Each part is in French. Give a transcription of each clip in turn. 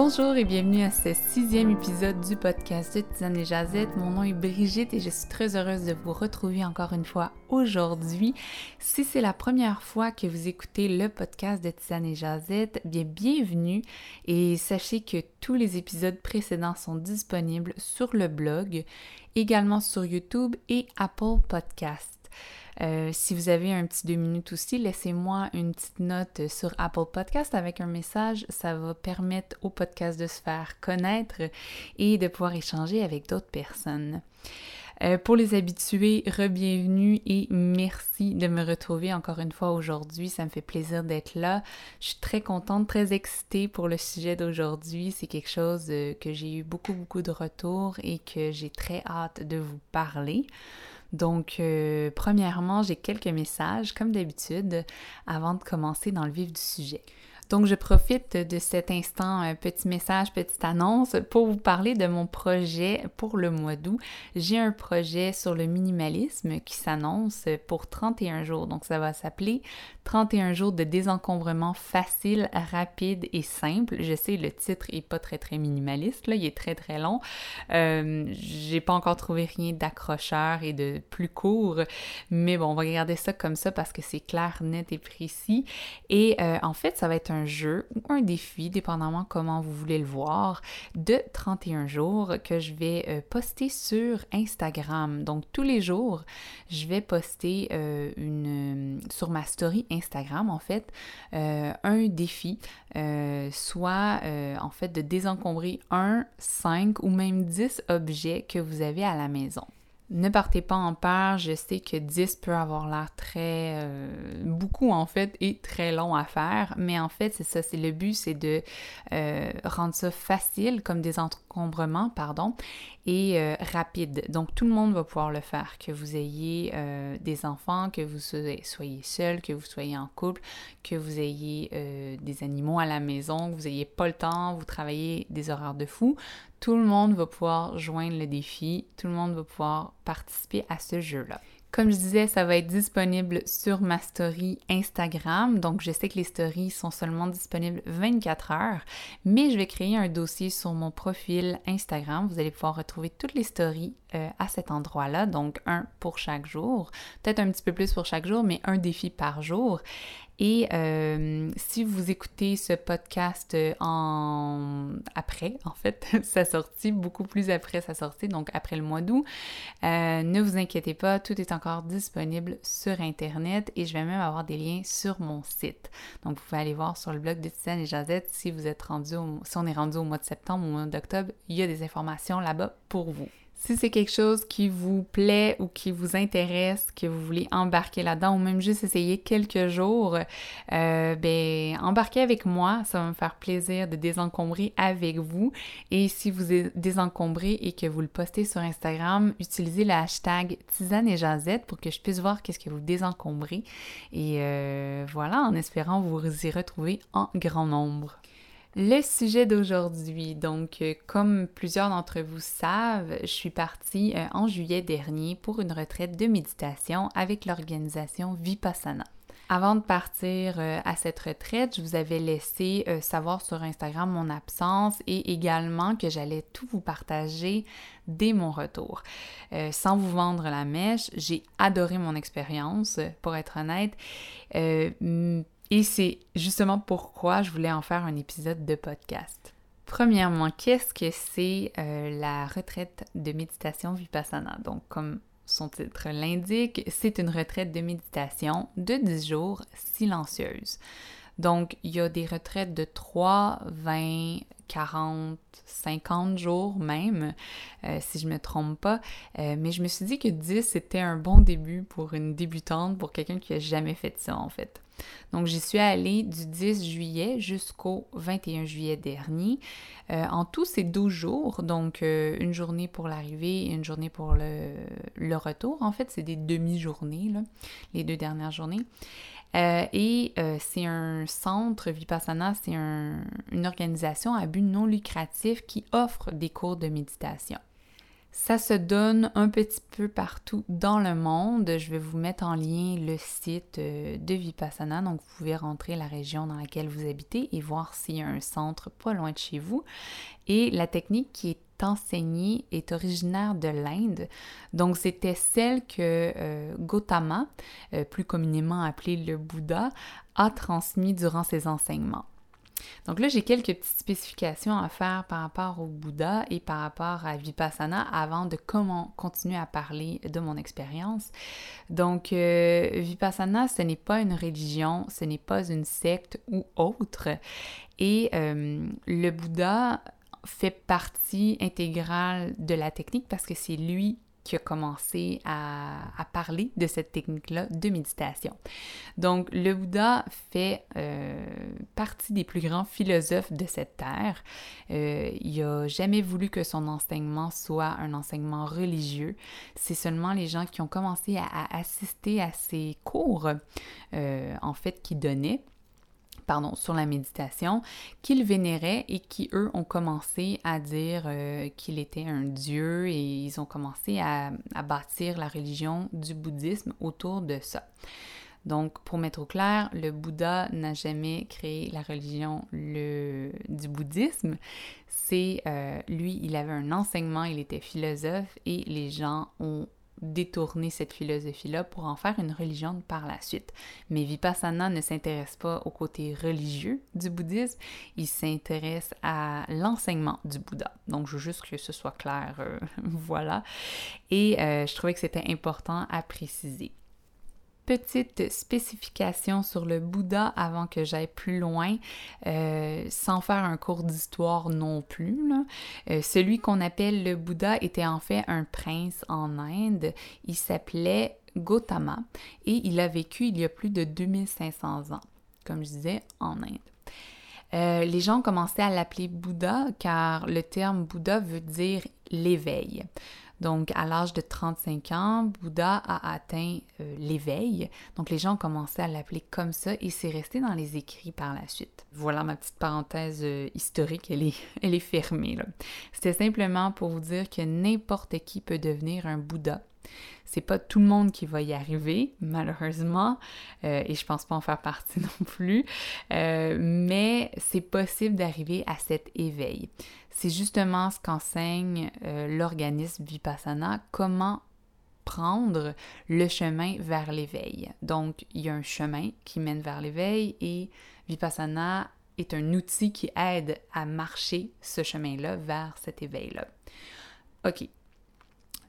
Bonjour et bienvenue à ce sixième épisode du podcast de Tisane et Jazette. Mon nom est Brigitte et je suis très heureuse de vous retrouver encore une fois aujourd'hui. Si c'est la première fois que vous écoutez le podcast de Tisane et Jazette, bien bienvenue et sachez que tous les épisodes précédents sont disponibles sur le blog, également sur YouTube et Apple Podcast. Euh, si vous avez un petit deux minutes aussi, laissez-moi une petite note sur Apple Podcast avec un message. Ça va permettre au podcast de se faire connaître et de pouvoir échanger avec d'autres personnes. Euh, pour les habitués, re-bienvenue et merci de me retrouver encore une fois aujourd'hui. Ça me fait plaisir d'être là. Je suis très contente, très excitée pour le sujet d'aujourd'hui. C'est quelque chose euh, que j'ai eu beaucoup, beaucoup de retours et que j'ai très hâte de vous parler. Donc, euh, premièrement, j'ai quelques messages, comme d'habitude, avant de commencer dans le vif du sujet. Donc, je profite de cet instant, petit message, petite annonce pour vous parler de mon projet pour le mois d'août. J'ai un projet sur le minimalisme qui s'annonce pour 31 jours. Donc, ça va s'appeler 31 jours de désencombrement facile, rapide et simple. Je sais, le titre est pas très très minimaliste, là, il est très très long. Euh, j'ai pas encore trouvé rien d'accrocheur et de plus court, mais bon, on va garder ça comme ça parce que c'est clair, net et précis. Et euh, en fait, ça va être un jeu ou un défi, dépendamment comment vous voulez le voir, de 31 jours que je vais euh, poster sur Instagram. Donc tous les jours, je vais poster euh, une, sur ma story Instagram, en fait, euh, un défi, soit en fait de désencombrer un, cinq ou même 10 objets que vous avez à la maison. Ne partez pas en peur, je sais que 10 peut avoir l'air très euh, beaucoup en fait et très long à faire, mais en fait c'est ça, c'est le but, c'est de euh, rendre ça facile comme des encombrements, pardon, euh, rapide. Donc tout le monde va pouvoir le faire, que vous ayez des enfants, que vous soyez seul, que vous soyez en couple, que vous ayez des animaux à la maison, que vous n'ayez pas le temps, vous travaillez des horaires de fou tout le monde va pouvoir joindre le défi, tout le monde va pouvoir participer à ce jeu-là. Comme je disais, ça va être disponible sur ma story Instagram. Donc, je sais que les stories sont seulement disponibles 24 heures, mais je vais créer un dossier sur mon profil Instagram. Vous allez pouvoir retrouver toutes les stories euh, à cet endroit-là. Donc, un pour chaque jour. Peut-être un petit peu plus pour chaque jour, mais un défi par jour. Et euh, si vous écoutez ce podcast euh, en après, en fait, sa sortie, beaucoup plus après sa sortie, donc après le mois d'août, euh, ne vous inquiétez pas, tout est encore disponible sur Internet et je vais même avoir des liens sur mon site. Donc, vous pouvez aller voir sur le blog de Tisane et Jazette si vous êtes rendu, si on est rendu au mois de septembre ou au mois d'octobre, il y a des informations là-bas pour vous. Si c'est quelque chose qui vous plaît ou qui vous intéresse, que vous voulez embarquer là-dedans ou même juste essayer quelques jours, euh, ben embarquez avec moi, ça va me faire plaisir de désencombrer avec vous. Et si vous désencombrez et que vous le postez sur Instagram, utilisez le hashtag tisane et jazette pour que je puisse voir qu'est-ce que vous désencombrez. Et euh, voilà, en espérant vous y retrouver en grand nombre. Le sujet d'aujourd'hui, donc euh, comme plusieurs d'entre vous savent, je suis partie euh, en juillet dernier pour une retraite de méditation avec l'organisation Vipassana. Avant de partir euh, à cette retraite, je vous avais laissé savoir sur Instagram mon absence et également que j'allais tout vous partager dès mon retour. sans vous vendre la mèche, j'ai adoré mon expérience, pour être honnête. Et c'est justement pourquoi je voulais en faire un épisode de podcast. Premièrement, qu'est-ce que c'est euh, la retraite de méditation Vipassana? Donc, comme son titre l'indique, c'est une retraite de méditation de 10 jours silencieuse. Donc, il y a des retraites de 3, 20, 40, 50 jours même, euh, si je ne me trompe pas. Euh, mais je me suis dit que 10, c'était un bon début pour une débutante, pour quelqu'un qui n'a jamais fait ça, en fait. Donc, j'y suis allée du 10 juillet jusqu'au 21 juillet dernier. Euh, en tout, c'est 12 jours, donc une journée pour l'arrivée et une journée pour le, le retour. En fait, c'est des demi-journées, les deux dernières journées. Euh, et euh, c'est un centre, Vipassana, c'est une organisation à but non lucratif qui offre des cours de méditation. Ça se donne un petit peu partout dans le monde. Je vais vous mettre en lien le site euh, de Vipassana, donc vous pouvez rentrer la région dans laquelle vous habitez et voir s'il y a un centre pas loin de chez vous. Et la technique qui est enseignée est originaire de l'Inde. Donc c'était celle que euh, Gautama, euh, plus communément appelé le Bouddha, a transmis durant ses enseignements. Donc là, j'ai quelques petites spécifications à faire par rapport au Bouddha et par rapport à Vipassana avant de comment continuer à parler de mon expérience. Donc, euh, Vipassana, ce n'est pas une religion, ce n'est pas une secte ou autre. Et le Bouddha fait partie intégrale de la technique parce que c'est lui qui a commencé à, parler de cette technique-là de méditation. Donc, le Bouddha fait euh, partie des plus grands philosophes de cette terre. Euh, il n'a jamais voulu que son enseignement soit un enseignement religieux. C'est seulement les gens qui ont commencé à, assister à ses cours, euh, en fait, qui donnait pardon, sur la méditation, qu'ils vénéraient et qui, eux, ont commencé à dire euh, qu'il était un dieu et ils ont commencé à, bâtir la religion du bouddhisme autour de ça. Donc, pour mettre au clair, le Bouddha n'a jamais créé la religion du bouddhisme. C'est euh, lui, il avait un enseignement, il était philosophe et les gens ont détourner cette philosophie-là pour en faire une religion par la suite. Mais Vipassana ne s'intéresse pas au côté religieux du bouddhisme, il s'intéresse à l'enseignement du Bouddha. Donc, je veux juste que ce soit clair, euh, voilà. Et euh, je trouvais que c'était important à préciser petite spécification sur le Bouddha avant que j'aille plus loin, euh, sans faire un cours d'histoire non plus. Euh, celui qu'on appelle le Bouddha était en fait un prince en Inde. Il s'appelait Gautama et il a vécu il y a plus de 2500 ans, comme je disais, en Inde. Euh, les gens commençaient à l'appeler Bouddha car le terme Bouddha veut dire l'éveil. Donc, à l'âge de 35 ans, Bouddha a atteint euh, l'éveil. Donc, les gens ont commencé à l'appeler comme ça et c'est resté dans les écrits par la suite. Voilà ma petite parenthèse euh, historique, elle est, elle est fermée. C'était simplement pour vous dire que n'importe qui peut devenir un Bouddha. C'est pas tout le monde qui va y arriver, malheureusement, euh, et je pense pas en faire partie non plus, mais c'est possible d'arriver à cet éveil. C'est justement ce qu'enseigne euh, l'organisme Vipassana, comment prendre le chemin vers l'éveil. Donc, il y a un chemin qui mène vers l'éveil et Vipassana est un outil qui aide à marcher ce chemin-là vers cet éveil-là. OK.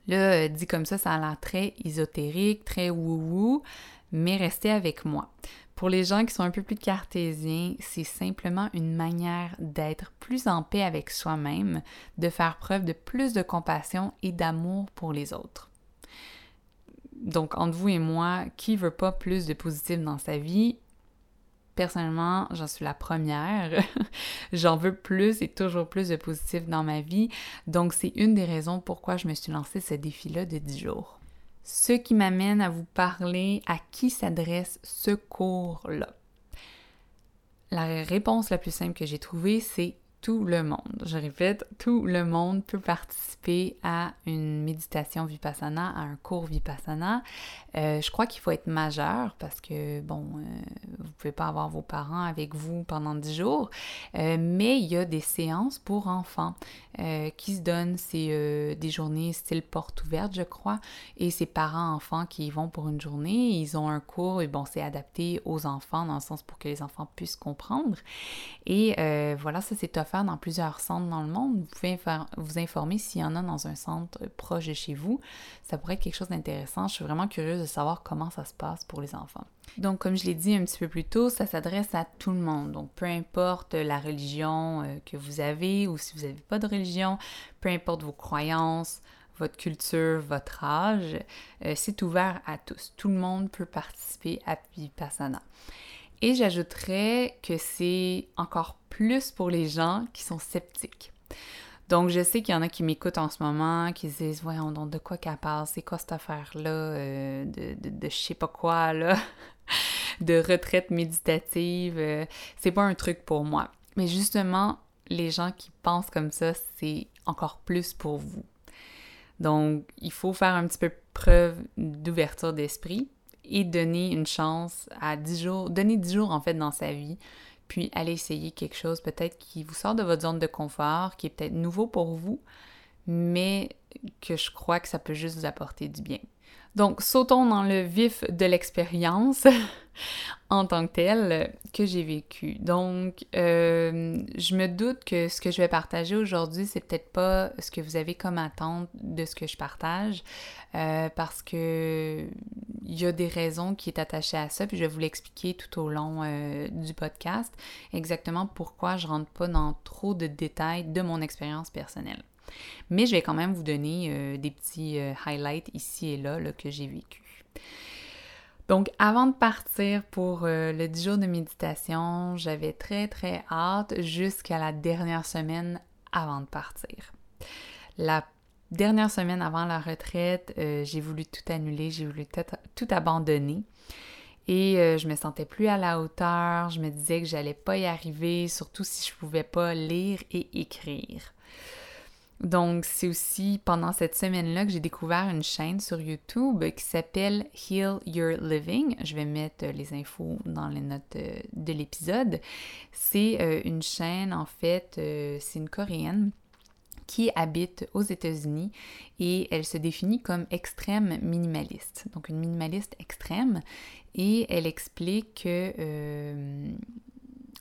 Là, dit comme ça, ça a l'air très ésotérique, très wou-wou, mais restez avec moi. Pour les gens qui sont un peu plus cartésiens, c'est simplement une manière d'être plus en paix avec soi-même, de faire preuve de plus de compassion et d'amour pour les autres. Donc, entre vous et moi, qui veut pas plus de positif dans sa vie? Personnellement, j'en suis la première. j'en veux plus et toujours plus de positif dans ma vie. Donc, c'est une des raisons pourquoi je me suis lancé ce défi-là de 10 jours. Ce qui m'amène à vous parler à qui s'adresse ce cours-là. La réponse la plus simple que j'ai trouvée, c'est tout le monde. Je répète, tout le monde peut participer à une méditation vipassana, à un cours vipassana. Euh, je crois qu'il faut être majeur parce que, bon, euh, vous pouvez pas avoir vos parents avec vous pendant 10 jours, euh, mais il y a des séances pour enfants qui se donnent. C'est des journées style porte ouverte, je crois, et c'est parents-enfants qui y vont pour une journée. Ils ont un cours, et bon, c'est adapté aux enfants dans le sens pour que les enfants puissent comprendre. Et voilà, ça c'est offert dans plusieurs centres dans le monde. Vous pouvez vous informer s'il y en a dans un centre proche de chez vous. Ça pourrait être quelque chose d'intéressant. Je suis vraiment curieuse de savoir comment ça se passe pour les enfants. Donc, comme je l'ai dit un petit peu plus tôt, ça s'adresse à tout le monde. Donc, peu importe la religion euh, que vous avez ou si vous n'avez pas de religion, peu importe vos croyances, votre culture, votre âge, euh, c'est ouvert à tous. Tout le monde peut participer à Vipassana. Et j'ajouterais que c'est encore plus pour les gens qui sont sceptiques. Donc, je sais qu'il y en a qui m'écoutent en ce moment, qui se disent Voyons donc, de quoi qu'elle parle C'est quoi cette affaire-là euh, de, de, de je sais pas quoi, là De retraite méditative euh, C'est pas un truc pour moi. Mais justement, les gens qui pensent comme ça, c'est encore plus pour vous. Donc, il faut faire un petit peu preuve d'ouverture d'esprit et donner une chance à 10 jours, donner 10 jours en fait dans sa vie, puis aller essayer quelque chose peut-être qui vous sort de votre zone de confort, qui est peut-être nouveau pour vous, mais que je crois que ça peut juste vous apporter du bien. Donc, sautons dans le vif de l'expérience en tant que telle que j'ai vécu. Donc, euh, je me doute que ce que je vais partager aujourd'hui, c'est peut-être pas ce que vous avez comme attente de ce que je partage, euh, parce que il y a des raisons qui est attachées à ça, puis je vais vous l'expliquer tout au long euh, du podcast, exactement pourquoi je rentre pas dans trop de détails de mon expérience personnelle. Mais je vais quand même vous donner euh, des petits euh, highlights ici et là, que j'ai vécu. Donc, avant de partir pour le 10 jours de méditation, j'avais très très hâte jusqu'à la dernière semaine avant de partir. La dernière semaine avant la retraite, j'ai voulu tout annuler, j'ai voulu tout abandonner. Et je me sentais plus à la hauteur, je me disais que j'allais pas y arriver, surtout si je pouvais pas lire et écrire. Donc, c'est aussi pendant cette semaine-là que j'ai découvert une chaîne sur YouTube qui s'appelle Heal Your Living. Je vais mettre les infos dans les notes euh, de l'épisode. C'est euh, une chaîne, en fait, euh, c'est une coréenne qui habite aux États-Unis et elle se définit comme extrême minimaliste. Donc, une minimaliste extrême. Et elle explique que,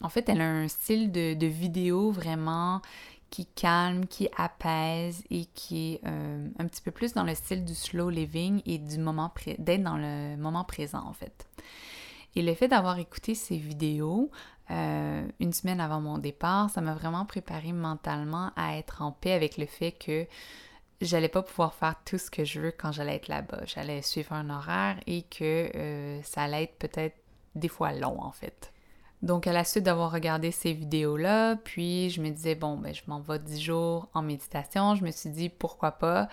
en fait, elle a un style de, de vidéo vraiment qui calme, qui apaise et qui est euh, un petit peu plus dans le style du slow living et du moment d'être dans le moment présent en fait. Et le fait d'avoir écouté ces vidéos euh, une semaine avant mon départ, ça m'a vraiment préparé mentalement à être en paix avec le fait que j'allais pas pouvoir faire tout ce que je veux quand j'allais être là-bas. J'allais suivre un horaire et que euh, ça allait être peut-être des fois long en fait. Donc, à la suite d'avoir regardé ces vidéos-là, puis je me disais, bon, ben, je m'en vais 10 jours en méditation. Je me suis dit, pourquoi pas,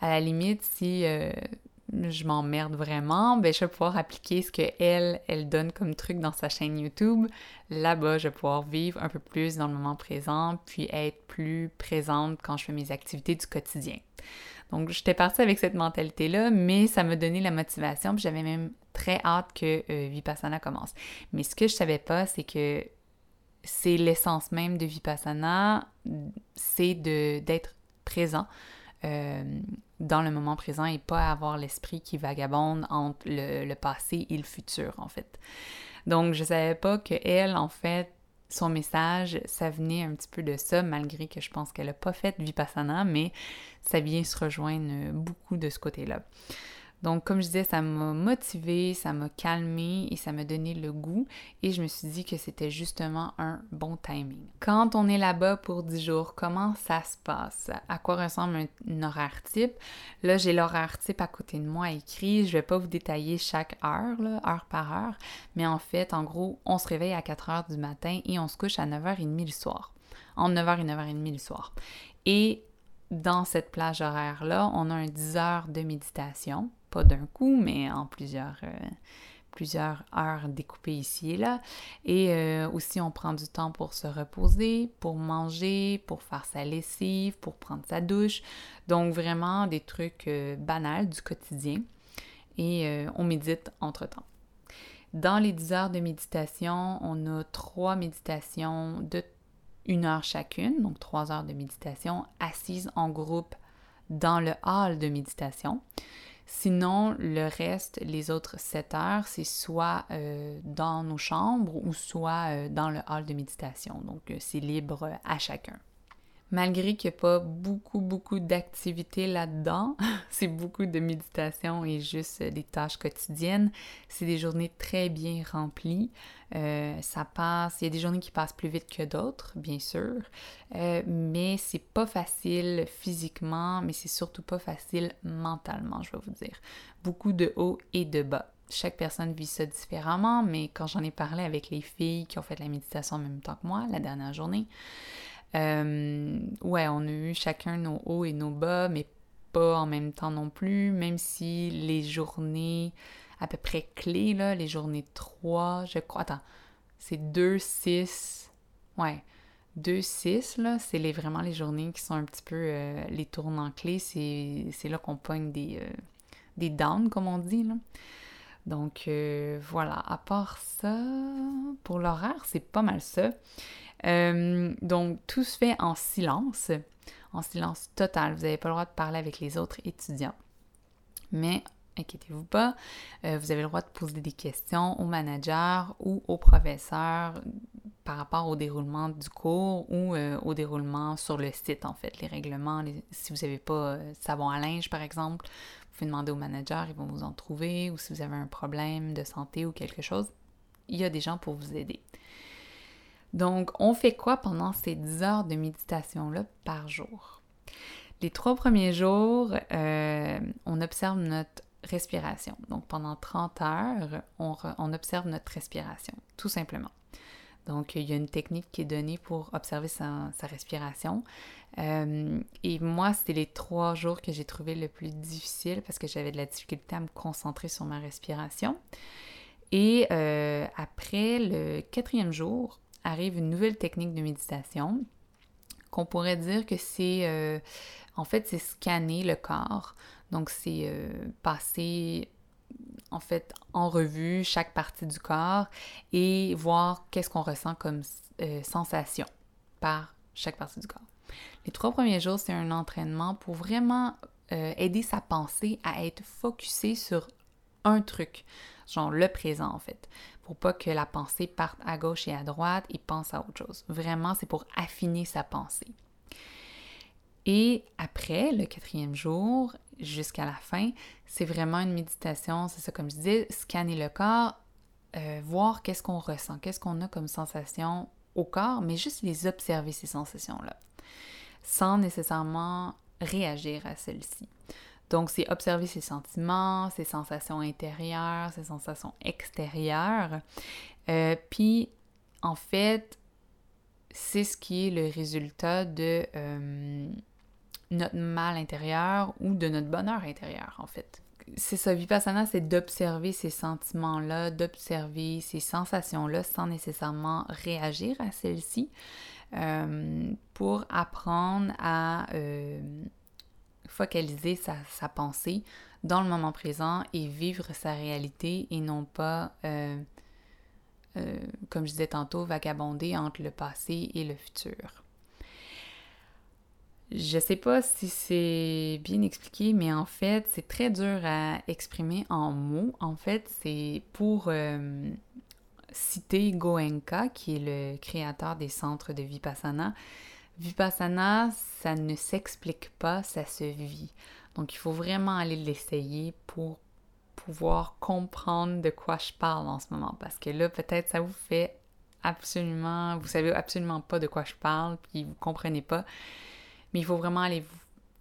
à la limite, si euh, je m'emmerde vraiment, ben, je vais pouvoir appliquer ce qu'elle, elle donne comme truc dans sa chaîne YouTube. Là-bas, je vais pouvoir vivre un peu plus dans le moment présent, puis être plus présente quand je fais mes activités du quotidien. Donc, j'étais partie avec cette mentalité-là, mais ça m'a donné la motivation, puis j'avais même très hâte que euh, Vipassana commence. Mais ce que je savais pas, c'est que c'est l'essence même de Vipassana, c'est d'être présent euh, dans le moment présent et pas avoir l'esprit qui vagabonde entre le, passé et le futur, en fait. Donc, je savais pas que elle, en fait, son message, ça venait un petit peu de ça, malgré que je pense qu'elle n'a pas fait Vipassana, mais ça vient se rejoindre beaucoup de ce côté-là. Donc, comme je disais, ça m'a motivé, ça m'a calmé et ça m'a donné le goût et je me suis dit que c'était justement un bon timing. Quand on est là-bas pour 10 jours, comment ça se passe? À quoi ressemble un, horaire type? Là, j'ai l'horaire type à côté de moi écrit. Je vais pas vous détailler chaque heure, heure par heure, mais en fait, en gros, on se réveille à 4 heures du matin et on se couche à 9h30 le soir. En 9h et 9h30 le soir. Et dans cette plage horaire-là, on a un 10 heures de méditation pas d'un coup, mais en plusieurs, euh, plusieurs heures découpées ici et là. Et euh, aussi, on prend du temps pour se reposer, pour manger, pour faire sa lessive, pour prendre sa douche. Donc, vraiment des trucs euh, banals du quotidien. Et on médite entre-temps. Dans les 10 heures de méditation, on a trois méditations de une heure chacune, donc trois heures de méditation assises en groupe dans le hall de méditation. Sinon, le reste, les autres 7 heures, c'est soit euh, dans nos chambres ou soit euh, dans le hall de méditation. Donc, euh, c'est libre à chacun malgré qu'il n'y a pas beaucoup, beaucoup d'activités là-dedans, c'est beaucoup de méditation et juste des tâches quotidiennes. C'est des journées très bien remplies. Euh, ça passe, il y a des journées qui passent plus vite que d'autres, bien sûr, euh, mais c'est pas facile physiquement, mais c'est surtout pas facile mentalement, je vais vous dire. Beaucoup de hauts et de bas. Chaque personne vit ça différemment, mais quand j'en ai parlé avec les filles qui ont fait la méditation en même temps que moi la dernière journée, euh, ouais, on a eu chacun nos hauts et nos bas, mais pas en même temps non plus, même si les journées à peu près clés, là, les journées 3, je crois, attends, c'est 2, 6, ouais, 2-6, là, c'est les, vraiment les journées qui sont un petit peu euh, les tournants clés. C'est là qu'on pogne des, euh, des downs, comme on dit. Là. Donc voilà, à part ça, pour l'horaire, c'est pas mal ça. Donc tout se fait en silence, en silence total. Vous n'avez pas le droit de parler avec les autres étudiants. Mais inquiétez-vous pas, vous avez le droit de poser des questions au manager ou au professeur par rapport au déroulement du cours ou euh, au déroulement sur le site, en fait. Les règlements, si vous n'avez pas euh, savon à linge, par exemple, vous pouvez demander au manager, ils vont vous en trouver, ou si vous avez un problème de santé ou quelque chose, il y a des gens pour vous aider. Donc, on fait quoi pendant ces 10 heures de méditation-là par jour? Les trois premiers jours, euh, on observe notre respiration. Donc, pendant 30 heures, on observe notre respiration, tout simplement. Donc, il y a une technique qui est donnée pour observer sa, respiration. Euh, et moi, c'était les trois jours que j'ai trouvé le plus difficile parce que j'avais de la difficulté à me concentrer sur ma respiration. Et euh, après le quatrième jour, arrive une nouvelle technique de méditation qu'on pourrait dire que c'est, euh, en fait, c'est scanner le corps. Donc, c'est passer en fait en revue chaque partie du corps et voir qu'est-ce qu'on ressent comme euh, sensation par chaque partie du corps. Les trois premiers jours, c'est un entraînement pour vraiment euh, aider sa pensée à être focusée sur un truc, genre le présent en fait, pour pas que la pensée parte à gauche et à droite et pense à autre chose. Vraiment, c'est pour affiner sa pensée. Et après, le quatrième jour, jusqu'à la fin, c'est vraiment une méditation, c'est ça comme je disais, scanner le corps, euh, voir qu'est-ce qu'on ressent, qu'est-ce qu'on a comme sensation au corps, mais juste les observer, ces sensations-là, sans nécessairement réagir à celles-ci. Donc, c'est observer ses sentiments, ses sensations intérieures, ses sensations extérieures. Euh, puis, en fait, c'est ce qui est le résultat de... Euh, notre mal intérieur ou de notre bonheur intérieur, en fait. C'est ça, Vipassana, c'est d'observer ces sentiments-là, d'observer ces sensations-là sans nécessairement réagir à celles-ci euh, pour apprendre à focaliser sa, pensée dans le moment présent et vivre sa réalité et non pas, euh, comme je disais tantôt, vagabonder entre le passé et le futur. Je sais pas si c'est bien expliqué, mais en fait, c'est très dur à exprimer en mots. En fait, c'est pour euh, citer Goenka, qui est le créateur des centres de Vipassana. Vipassana, ça ne s'explique pas, ça se vit. Donc, il faut vraiment aller l'essayer pour pouvoir comprendre de quoi je parle en ce moment. Parce que là, peut-être, ça vous fait absolument, vous savez absolument pas de quoi je parle, puis vous comprenez pas. Mais il faut vraiment aller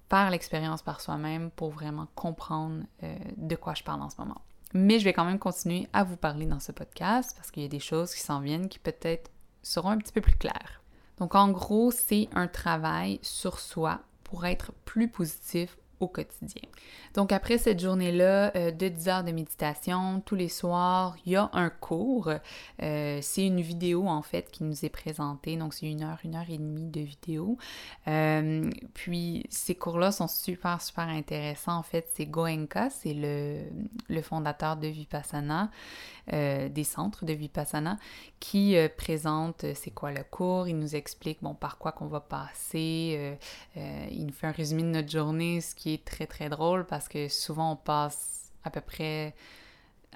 faire l'expérience par soi-même pour vraiment comprendre euh, de quoi je parle en ce moment. Mais je vais quand même continuer à vous parler dans ce podcast parce qu'il y a des choses qui s'en viennent qui peut-être seront un petit peu plus claires. Donc en gros, c'est un travail sur soi pour être plus positif quotidien. Donc après cette journée-là euh, de 10 heures de méditation, tous les soirs, il y a un cours. Euh, c'est une vidéo en fait qui nous est présentée, donc c'est une heure, une heure et demie de vidéo. Euh, puis ces cours-là sont super, super intéressants. En fait, c'est Goenka, c'est le, le, fondateur de Vipassana, des centres de Vipassana, qui présente c'est quoi le cours, il nous explique bon par quoi qu'on va passer, il nous fait un résumé de notre journée, ce très très drôle parce que souvent on passe à peu près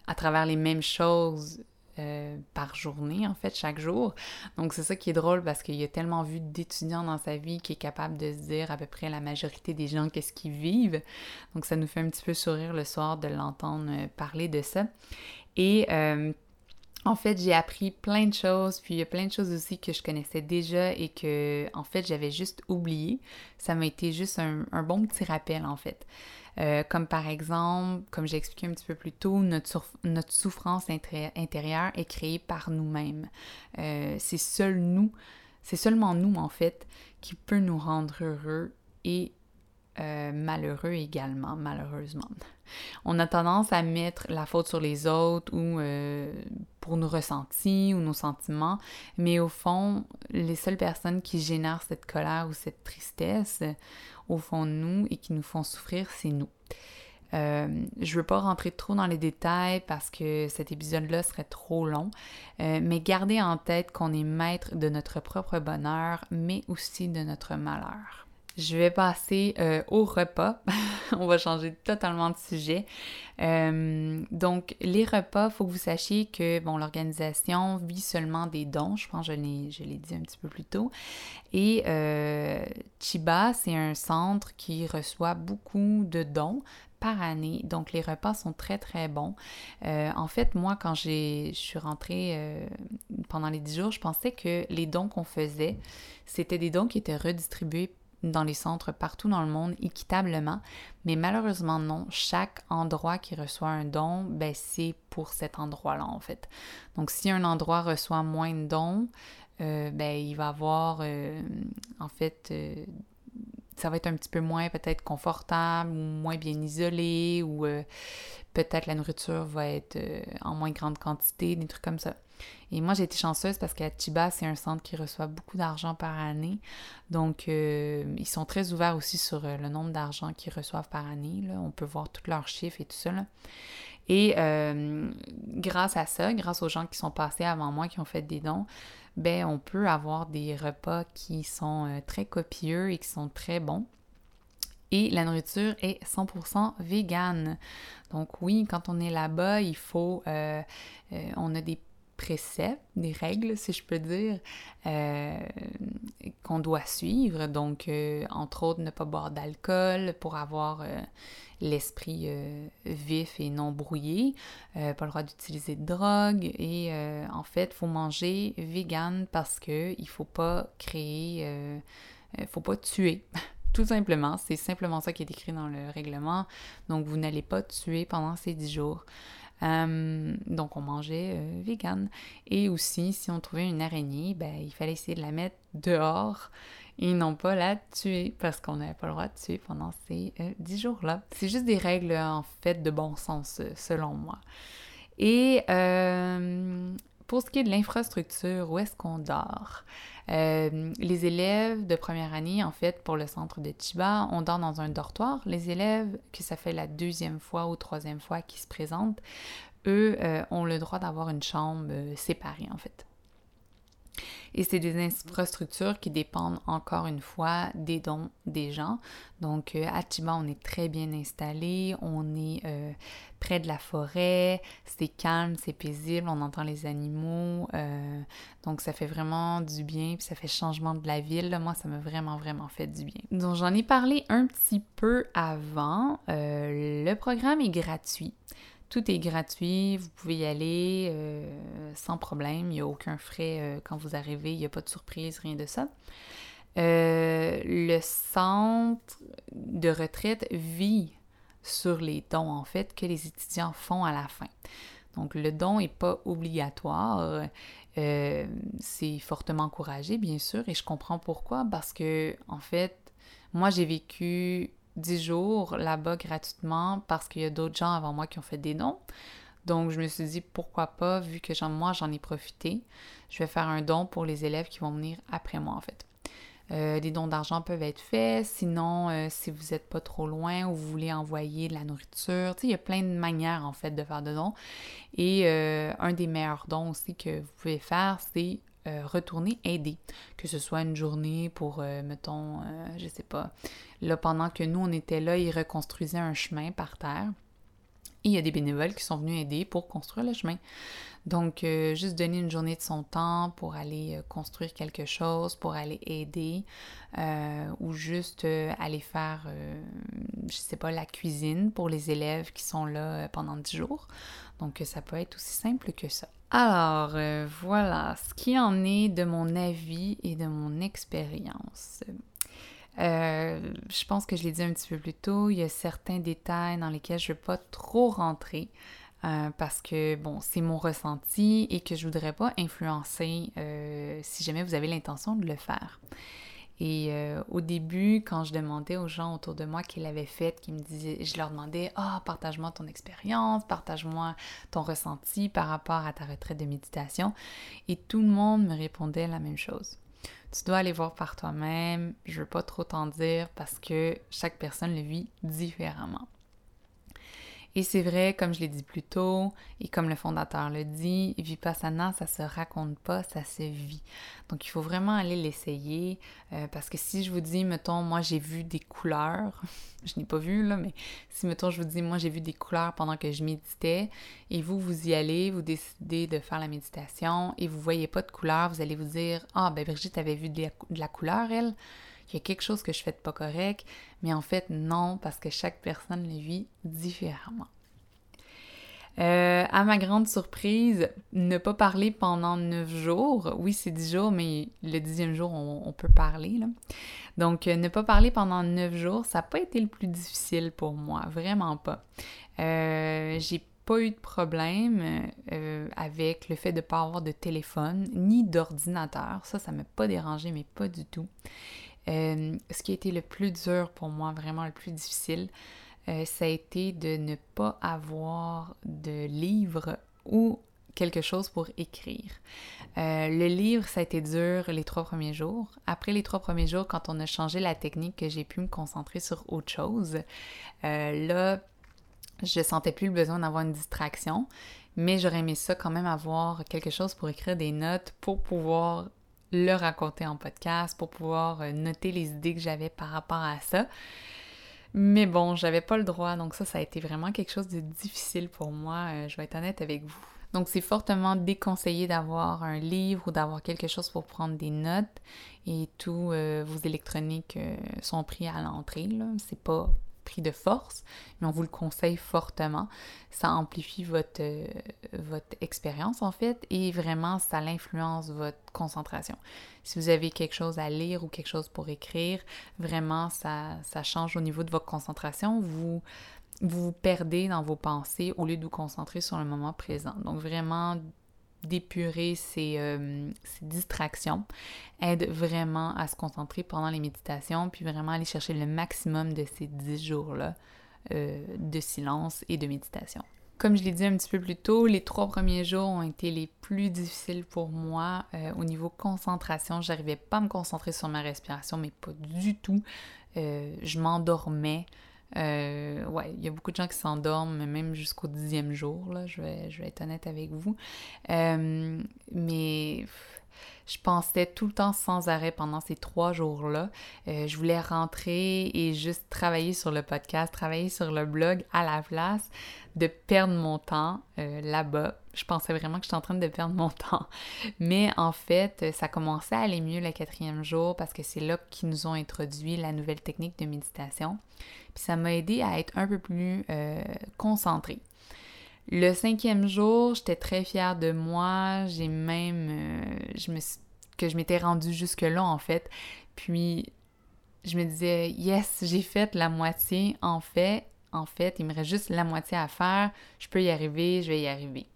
à travers les mêmes choses euh, par journée, en fait, chaque jour. Donc, c'est ça qui est drôle parce qu'il y a tellement vu d'étudiants dans sa vie qui est capable de se dire à peu près la majorité des gens qu'est-ce qu'ils vivent. Donc, ça nous fait un petit peu sourire le soir de l'entendre euh, parler de ça. Et euh, en fait, j'ai appris plein de choses, puis il y a plein de choses aussi que je connaissais déjà et que, en fait, j'avais juste oublié. Ça m'a été juste un, bon petit rappel, en fait. Euh, comme par exemple, comme j'ai expliqué un petit peu plus tôt, notre, notre souffrance intérieure est créée par nous-mêmes. Euh, c'est seul nous, c'est seulement nous en fait qui peut nous rendre heureux et euh, malheureux également, malheureusement. On a tendance à mettre la faute sur les autres ou pour nos ressentis ou nos sentiments, mais au fond, les seules personnes qui génèrent cette colère ou cette tristesse au fond de nous et qui nous font souffrir, c'est nous. Euh, je ne veux pas rentrer trop dans les détails parce que cet épisode-là serait trop long, euh, mais gardez en tête qu'on est maître de notre propre bonheur, mais aussi de notre malheur. Je vais passer euh, au repas. On va changer totalement de sujet. Euh, donc, les repas, faut que vous sachiez que bon, l'organisation vit seulement des dons. Je pense que je l'ai dit un petit peu plus tôt. Et euh, Chiba, c'est un centre qui reçoit beaucoup de dons par année. Donc, les repas sont très, très bons. en fait, moi, quand je suis rentrée pendant les 10 jours, je pensais que les dons qu'on faisait, c'était des dons qui étaient redistribués dans les centres partout dans le monde équitablement, mais malheureusement non, chaque endroit qui reçoit un don, ben c'est pour cet endroit-là en fait. Donc si un endroit reçoit moins de dons, euh, ben il va avoir euh, en fait euh, ça va être un petit peu moins peut-être confortable ou moins bien isolé ou peut-être la nourriture va être en moins grande quantité, des trucs comme ça. Et moi, j'ai été chanceuse parce qu'à Chiba, c'est un centre qui reçoit beaucoup d'argent par année. Donc, euh, ils sont très ouverts aussi sur euh, le nombre d'argent qu'ils reçoivent par année. Là. On peut voir tous leurs chiffres et tout ça. Et euh, grâce à ça, grâce aux gens qui sont passés avant moi, qui ont fait des dons, ben on peut avoir des repas qui sont très copieux et qui sont très bons. Et la nourriture est 100% végane. Donc oui, quand on est là-bas, il faut, on a des préceptes, des règles, si je peux dire, euh, qu'on doit suivre. Donc, euh, entre autres, ne pas boire d'alcool pour avoir euh, l'esprit vif et non brouillé. pas le droit d'utiliser de drogue. Et en fait, faut manger vegan parce que il faut pas créer, faut pas tuer. Tout simplement, c'est simplement ça qui est écrit dans le règlement. Donc, vous n'allez pas tuer pendant ces 10 jours. Euh, donc, on mangeait euh, vegan. Et aussi, si on trouvait une araignée, ben, il fallait essayer de la mettre dehors et non pas la tuer parce qu'on n'avait pas le droit de tuer pendant ces euh, dix jours-là. C'est juste des règles, en fait, de bon sens, selon moi. Et pour ce qui est de l'infrastructure, où est-ce qu'on dort? Euh, les élèves de première année, en fait, pour le centre de Chiba, on dort dans un dortoir. Les élèves, que ça fait la deuxième fois ou troisième fois qu'ils se présentent, eux euh, ont le droit d'avoir une chambre euh, séparée, en fait. Et c'est des infrastructures qui dépendent encore une fois des dons des gens. Donc euh, à Chiba, on est très bien installé, on est euh, près de la forêt, c'est calme, c'est paisible, on entend les animaux. Euh, donc ça fait vraiment du bien, puis ça fait changement de la ville. Moi, ça m'a vraiment, vraiment fait du bien. Donc j'en ai parlé un petit peu avant. le programme est gratuit. Tout est gratuit, vous pouvez y aller euh, sans problème, il n'y a aucun frais euh, quand vous arrivez, il n'y a pas de surprise, rien de ça. Euh, le centre de retraite vit sur les dons, en fait, que les étudiants font à la fin. Donc, le don n'est pas obligatoire. c'est fortement encouragé, bien sûr, et je comprends pourquoi, parce que, en fait, moi, j'ai vécu 10 jours là-bas gratuitement parce qu'il y a d'autres gens avant moi qui ont fait des dons. Donc, je me suis dit, pourquoi pas, vu que moi, j'en ai profité, je vais faire un don pour les élèves qui vont venir après moi, en fait. Euh, des dons d'argent peuvent être faits, sinon, euh, si vous n'êtes pas trop loin ou vous voulez envoyer de la nourriture, il y a plein de manières, en fait, de faire de dons. Et euh, un des meilleurs dons aussi que vous pouvez faire, c'est euh, retourner aider, que ce soit une journée pour, euh, mettons, euh, je sais pas, là, pendant que nous, on était là, ils reconstruisaient un chemin par terre. Et il y a des bénévoles qui sont venus aider pour construire le chemin. Donc, juste donner une journée de son temps pour aller construire quelque chose, pour aller aider, ou juste aller faire, je sais pas, la cuisine pour les élèves qui sont là pendant 10 jours. Donc, ça peut être aussi simple que ça. Alors, euh, voilà ce qui en est de mon avis et de mon expérience. Euh, je pense que je l'ai dit un petit peu plus tôt, il y a certains détails dans lesquels je ne vais pas trop rentrer euh, parce que, bon, c'est mon ressenti et que je ne voudrais pas influencer si jamais vous avez l'intention de le faire. Et euh, au début, quand je demandais aux gens autour de moi qui l'avaient fait, qui me disaient, je leur demandais, ah, partage-moi ton expérience, partage-moi ton ressenti par rapport à ta retraite de méditation. Et tout le monde me répondait la même chose. Tu dois aller voir par toi-même, je veux pas trop t'en dire parce que chaque personne le vit différemment. Et c'est vrai, comme je l'ai dit plus tôt, et comme le fondateur le dit, Vipassana, ça se raconte pas, ça se vit. Donc il faut vraiment aller l'essayer, euh, parce que si je vous dis, mettons, moi j'ai vu des couleurs, je n'ai pas vu là, mais si mettons je vous dis, moi j'ai vu des couleurs pendant que je méditais, et vous, vous y allez, vous décidez de faire la méditation, et vous voyez pas de couleur, vous allez vous dire, ah ben Brigitte avait vu de la couleur, elle il y a quelque chose que je fais de pas correct, mais en fait non, parce que chaque personne le vit différemment. Euh, à ma grande surprise, ne pas parler pendant neuf jours. Oui, c'est dix jours, mais le dixième jour, on, peut parler. Donc, euh, ne pas parler pendant neuf jours, ça n'a pas été le plus difficile pour moi, vraiment pas. Euh, j'ai pas eu de problème avec le fait de ne pas avoir de téléphone ni d'ordinateur. Ça, ça m'a pas dérangé, mais pas du tout. Euh, ce qui a été le plus dur pour moi, vraiment le plus difficile, euh, ça a été de ne pas avoir de livre ou quelque chose pour écrire. Euh, le livre, ça a été dur les trois premiers jours. Après les trois premiers jours, quand on a changé la technique, que j'ai pu me concentrer sur autre chose, là, je sentais plus le besoin d'avoir une distraction, mais j'aurais aimé ça quand même avoir quelque chose pour écrire des notes pour pouvoir le raconter en podcast pour pouvoir euh, noter les idées que j'avais par rapport à ça. Mais bon, j'avais pas le droit, donc ça, ça a été vraiment quelque chose de difficile pour moi, euh, je vais être honnête avec vous. Donc c'est fortement déconseillé d'avoir un livre ou d'avoir quelque chose pour prendre des notes et tous euh, vos électroniques sont pris à l'entrée. C'est pas pris de force, mais on vous le conseille fortement. Ça amplifie votre, euh, votre expérience en fait et vraiment ça l'influence votre concentration. Si vous avez quelque chose à lire ou quelque chose pour écrire, vraiment ça, ça change au niveau de votre concentration. Vous vous perdez dans vos pensées au lieu de vous concentrer sur le moment présent. Donc vraiment d'épurer euh, ces, distractions aide vraiment à se concentrer pendant les méditations, puis vraiment aller chercher le maximum de ces dix jours-là euh, de silence et de méditation. Comme je l'ai dit un petit peu plus tôt, les trois premiers jours ont été les plus difficiles pour moi euh, au niveau concentration. J'arrivais pas à me concentrer sur ma respiration, mais pas du tout. je m'endormais. Euh, ouais, il y a beaucoup de gens qui s'endorment, même jusqu'au dixième jour, là, je vais, être honnête avec vous. Euh, mais je pensais tout le temps sans arrêt pendant ces trois jours-là. Euh, je voulais rentrer et juste travailler sur le podcast, travailler sur le blog à la place de perdre mon temps euh, là-bas. Je pensais vraiment que j'étais en train de perdre mon temps. Mais en fait, ça commençait à aller mieux le quatrième jour parce que c'est là qu'ils nous ont introduit la nouvelle technique de méditation. Puis ça m'a aidé à être un peu plus euh, concentrée. Le cinquième jour, j'étais très fière de moi. J'ai même, euh, que je m'étais rendue jusque là en fait. Puis je me disais, yes, j'ai fait la moitié. En fait, en fait, il me reste juste la moitié à faire. Je peux y arriver, je vais y arriver.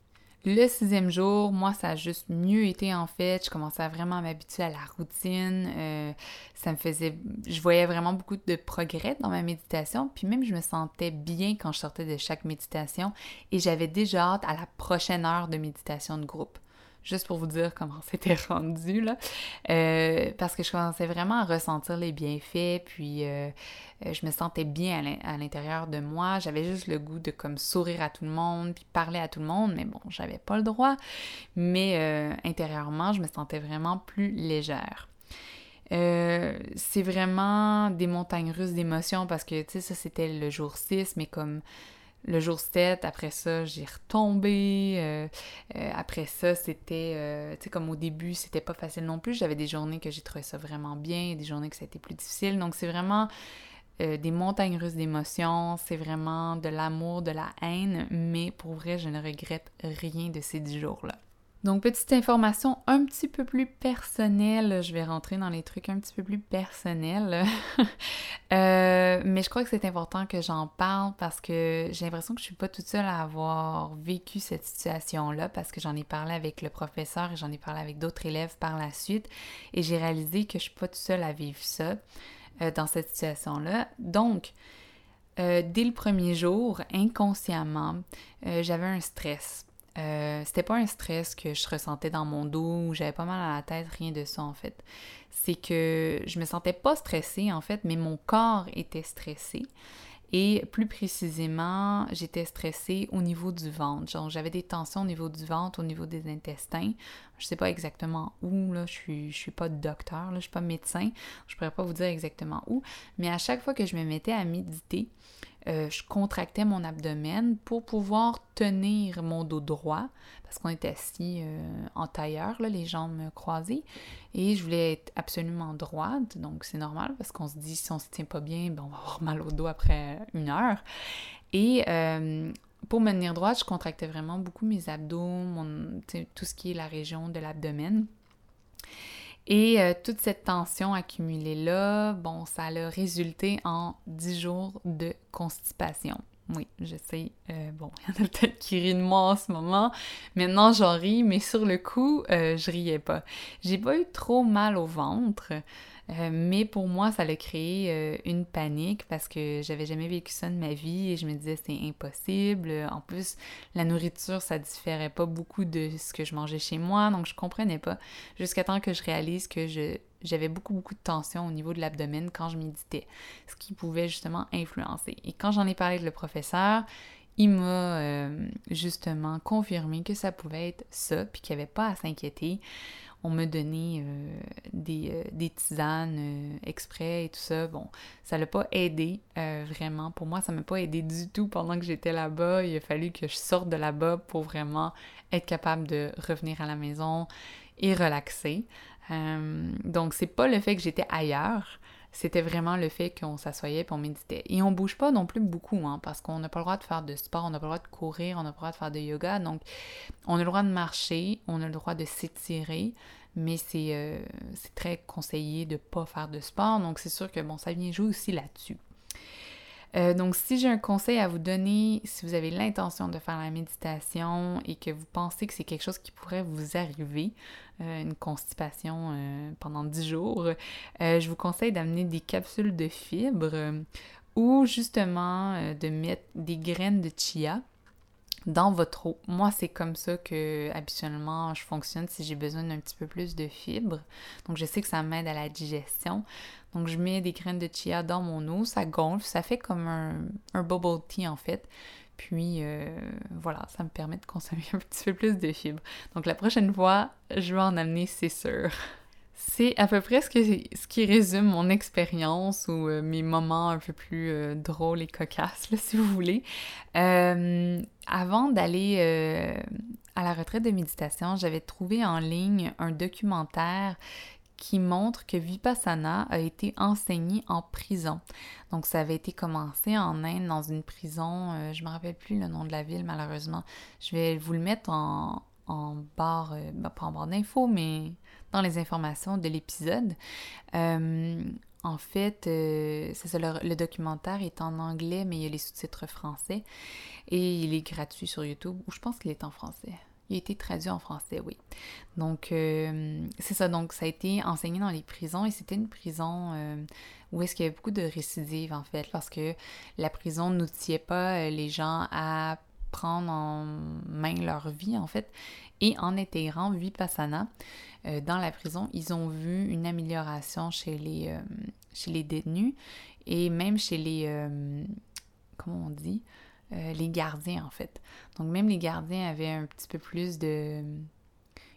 Le sixième jour, moi, ça a juste mieux été en fait. Je commençais à vraiment m'habituer à la routine. Euh, ça me faisait. Je voyais vraiment beaucoup de progrès dans ma méditation. Puis même, je me sentais bien quand je sortais de chaque méditation. Et j'avais déjà hâte à la prochaine heure de méditation de groupe juste pour vous dire comment c'était rendu, là. Euh, parce que je commençais vraiment à ressentir les bienfaits, puis euh, euh, je me sentais bien à l'intérieur de moi. J'avais juste le goût de comme sourire à tout le monde, puis parler à tout le monde, mais bon, j'avais pas le droit. Mais intérieurement, je me sentais vraiment plus légère. c'est vraiment des montagnes russes d'émotions parce que, tu sais, ça c'était le jour 6, mais comme le jour 7, après ça, j'ai retombé. Euh, euh, après ça, c'était, euh, tu sais, comme au début, c'était pas facile non plus. J'avais des journées que j'ai trouvé ça vraiment bien, des journées que ça a été plus difficile. Donc, c'est vraiment des montagnes russes d'émotions. C'est vraiment de l'amour, de la haine. Mais pour vrai, je ne regrette rien de ces dix jours-là. Donc, petite information un petit peu plus personnelle, je vais rentrer dans les trucs un petit peu plus personnels. Euh, mais je crois que c'est important que j'en parle parce que j'ai l'impression que je suis pas toute seule à avoir vécu cette situation-là parce que j'en ai parlé avec le professeur et j'en ai parlé avec d'autres élèves par la suite et j'ai réalisé que je suis pas toute seule à vivre ça euh, dans cette situation-là. Donc, euh, dès le premier jour, inconsciemment, j'avais un stress euh, c'était pas un stress que je ressentais dans mon dos ou j'avais pas mal à la tête, rien de ça en fait. C'est que je me sentais pas stressée en fait, mais mon corps était stressé. Et plus précisément, j'étais stressée au niveau du ventre. Genre, j'avais des tensions au niveau du ventre, au niveau des intestins. Je sais pas exactement où, là, je suis, je suis pas docteur, là, je suis pas médecin. Je pourrais pas vous dire exactement où. Mais à chaque fois que je me mettais à méditer, euh, je contractais mon abdomen pour pouvoir tenir mon dos droit, parce qu'on était assis euh, en tailleur, les jambes croisées, et je voulais être absolument droite, donc c'est normal, parce qu'on se dit si on se tient pas bien, ben, on va avoir mal au dos après une heure. Et euh, pour me tenir droite, je contractais vraiment beaucoup mes abdos, tout ce qui est la région de l'abdomen. Et euh, toute cette tension accumulée là, bon, ça a résulté en 10 jours de constipation. Oui, je sais. Euh, bon, il y en a peut-être qui rient de moi en ce moment. Maintenant, j'en ris, mais sur le coup, euh, je riais pas. J'ai pas eu trop mal au ventre. Euh, mais pour moi, ça a créé euh, une panique parce que j'avais jamais vécu ça de ma vie et je me disais c'est impossible. En plus, la nourriture, ça différait pas beaucoup de ce que je mangeais chez moi, donc je comprenais pas. Jusqu'à temps que je réalise que j'avais beaucoup, beaucoup de tension au niveau de l'abdomen quand je méditais, ce qui pouvait justement influencer. Et quand j'en ai parlé avec le professeur, il m'a euh, justement confirmé que ça pouvait être ça, puis qu'il n'y avait pas à s'inquiéter on me donnait euh, des, euh, tisanes euh, exprès et tout ça. Bon, ça l'a pas aidé vraiment. Pour moi, ça m'a pas aidé du tout pendant que j'étais là-bas. Il a fallu que je sorte de là-bas pour vraiment être capable de revenir à la maison et relaxer. donc, c'est pas le fait que j'étais ailleurs, c'était vraiment le fait qu'on s'assoyait et on méditait. Et on bouge pas non plus beaucoup, hein, parce qu'on n'a pas le droit de faire de sport, on n'a pas le droit de courir, on n'a pas le droit de faire de yoga. Donc, on a le droit de marcher, on a le droit de s'étirer, mais c'est euh, très conseillé de ne pas faire de sport. Donc, c'est sûr que, bon, ça vient jouer aussi là-dessus. Euh, donc, si j'ai un conseil à vous donner, si vous avez l'intention de faire la méditation et que vous pensez que c'est quelque chose qui pourrait vous arriver, euh, une constipation euh, pendant 10 jours, je vous conseille d'amener des capsules de fibres ou justement de mettre des graines de chia dans votre eau. Moi, c'est comme ça que habituellement je fonctionne si j'ai besoin d'un petit peu plus de fibres. Donc, je sais que ça m'aide à la digestion. Donc, je mets des graines de chia dans mon eau, ça gonfle, ça fait comme un, bubble tea en fait. Puis euh, voilà, ça me permet de consommer un petit peu plus de fibres. Donc, la prochaine fois, je vais en amener, c'est sûr. C'est à peu près ce, ce, qui résume mon expérience ou euh, mes moments un peu plus euh, drôles et cocasses, si vous voulez. avant d'aller à la retraite de méditation, j'avais trouvé en ligne un documentaire qui montre que Vipassana a été enseigné en prison. Donc ça avait été commencé en Inde dans une prison, euh, je me rappelle plus le nom de la ville malheureusement. Je vais vous le mettre en, en barre, euh, ben, pas en barre d'infos, mais dans les informations de l'épisode. Euh, en fait, c'est ça, le, documentaire est en anglais, mais il y a les sous-titres français et il est gratuit sur YouTube, ou je pense qu'il est en français. Il a été traduit en français, oui. Donc, euh, c'est ça. Donc, ça a été enseigné dans les prisons et c'était une prison euh, où est-ce qu'il y avait beaucoup de récidives, en fait, parce que la prison n'outillait pas euh, les gens à prendre en main leur vie, en fait. Et en intégrant Vipassana dans la prison, ils ont vu une amélioration chez les, chez les détenus et même chez les... comment on dit euh, les gardiens en fait. Donc même les gardiens avaient un petit peu plus de...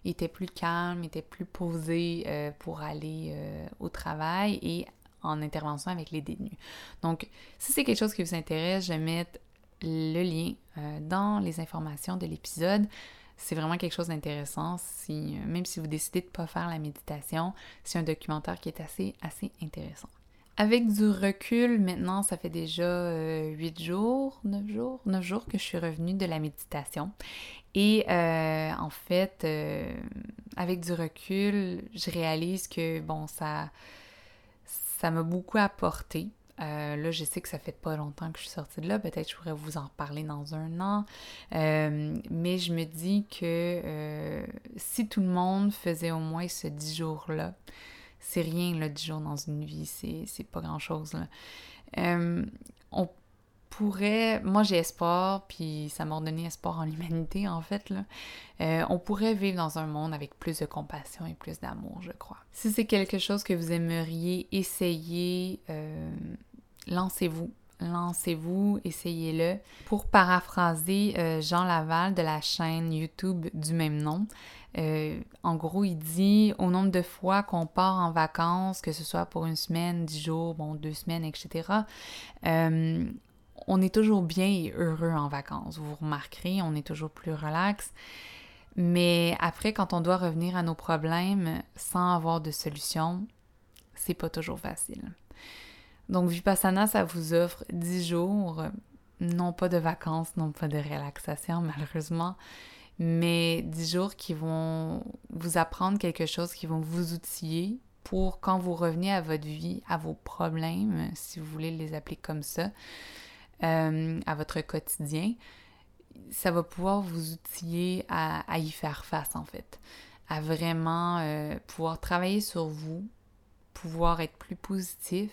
Étaient plus calmes, étaient plus posés euh, pour aller euh, au travail et en intervention avec les détenus. Donc si c'est quelque chose qui vous intéresse, je vais mettre le lien dans les informations de l'épisode. C'est vraiment quelque chose d'intéressant. Si, même si vous décidez de ne pas faire la méditation, c'est un documentaire qui est assez, assez intéressant. Avec du recul, maintenant, ça fait déjà 8 euh, jours, 9 jours, 9 jours que je suis revenue de la méditation. Et euh, en fait, euh, avec du recul, je réalise que, bon, ça m'a beaucoup apporté. Là, je sais que ça fait pas longtemps que je suis sortie de là. Peut-être je pourrais vous en reparler dans un an. mais je me dis que si tout le monde faisait au moins ce 10 jours-là, c'est rien, là, 10 jours dans une vie, c'est pas grand-chose, euh, on pourrait, moi j'ai espoir, puis ça m'a donné espoir en l'humanité, en fait, là. Euh, on pourrait vivre dans un monde avec plus de compassion et plus d'amour, je crois. Si c'est quelque chose que vous aimeriez essayer, euh, lancez-vous lancez-vous, essayez-le. Pour paraphraser Jean Laval de la chaîne YouTube du même nom, euh, en gros, il dit au nombre de fois qu'on part en vacances, que ce soit pour une semaine, dix jours, bon, deux semaines, etc., euh, on est toujours bien et heureux en vacances. Vous remarquerez, on est toujours plus relax. Mais après, quand on doit revenir à nos problèmes sans avoir de solution, c'est pas toujours facile. Donc, Vipassana, ça vous offre dix jours, non pas de vacances, non pas de relaxation, malheureusement, mais 10 jours qui vont vous apprendre quelque chose, qui vont vous outiller pour quand vous revenez à votre vie, à vos problèmes, si vous voulez les appeler comme ça, euh, à votre quotidien, ça va pouvoir vous outiller à, y faire face en fait, à vraiment euh, pouvoir travailler sur vous, pouvoir être plus positif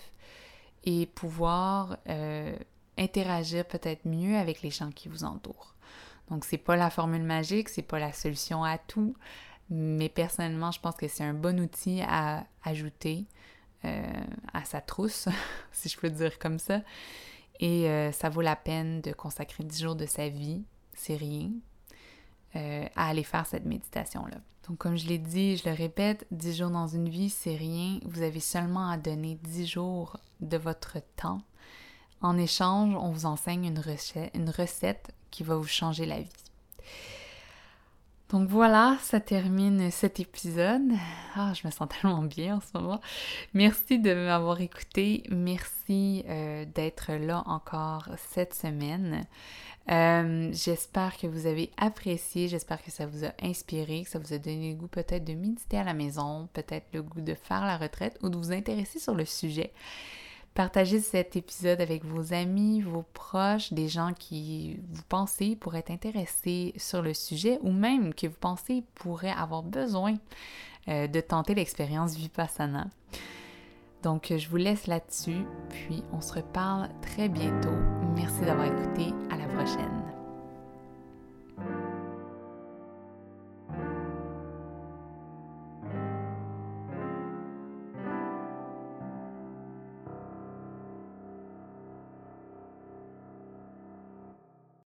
et pouvoir euh, interagir peut-être mieux avec les gens qui vous entourent. Donc, c'est pas la formule magique, c'est pas la solution à tout, mais personnellement, je pense que c'est un bon outil à ajouter à sa trousse, si je peux dire comme ça. Et euh, ça vaut la peine de consacrer 10 jours de sa vie, c'est rien, euh, à aller faire cette méditation-là. Donc, comme je l'ai dit, je le répète, 10 jours dans une vie, c'est rien. Vous avez seulement à donner 10 jours de votre temps. En échange, on vous enseigne une recette, une recette qui va vous changer la vie. Donc voilà, ça termine cet épisode. Ah, je me sens tellement bien en ce moment. Merci de m'avoir écouté. Merci euh, d'être là encore cette semaine. Euh, j'espère que vous avez apprécié, j'espère que ça vous a inspiré, que ça vous a donné le goût peut-être de méditer à la maison, peut-être le goût de faire la retraite ou de vous intéresser sur le sujet. Partagez cet épisode avec vos amis, vos proches, des gens qui vous pensez pourraient être intéressés sur le sujet ou même que vous pensez pourraient avoir besoin euh, de tenter l'expérience Vipassana. Donc, je vous laisse là-dessus, puis on se reparle très bientôt. Merci d'avoir écouté. À la prochaine.